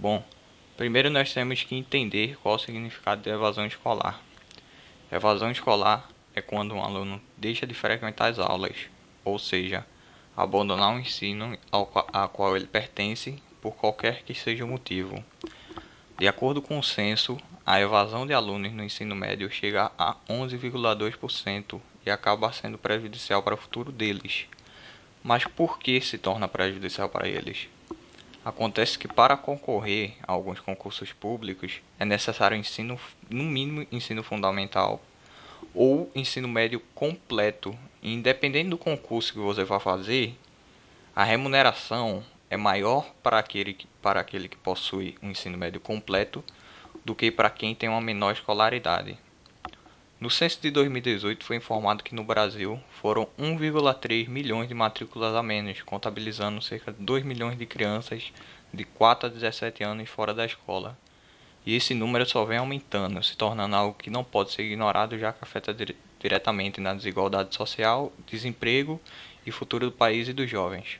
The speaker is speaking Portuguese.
Bom, primeiro nós temos que entender qual o significado de evasão escolar. Evasão escolar é quando um aluno deixa de frequentar as aulas, ou seja, abandonar o ensino ao a qual ele pertence por qualquer que seja o motivo. De acordo com o censo, a evasão de alunos no ensino médio chega a 11,2% e acaba sendo prejudicial para o futuro deles. Mas por que se torna prejudicial para eles? Acontece que para concorrer a alguns concursos públicos é necessário ensino, no mínimo ensino fundamental ou ensino médio completo. Independente do concurso que você vá fazer, a remuneração é maior para aquele, para aquele que possui um ensino médio completo do que para quem tem uma menor escolaridade. No censo de 2018 foi informado que no Brasil foram 1,3 milhões de matrículas a menos, contabilizando cerca de 2 milhões de crianças de 4 a 17 anos fora da escola. E esse número só vem aumentando, se tornando algo que não pode ser ignorado, já que afeta dire diretamente na desigualdade social, desemprego e futuro do país e dos jovens.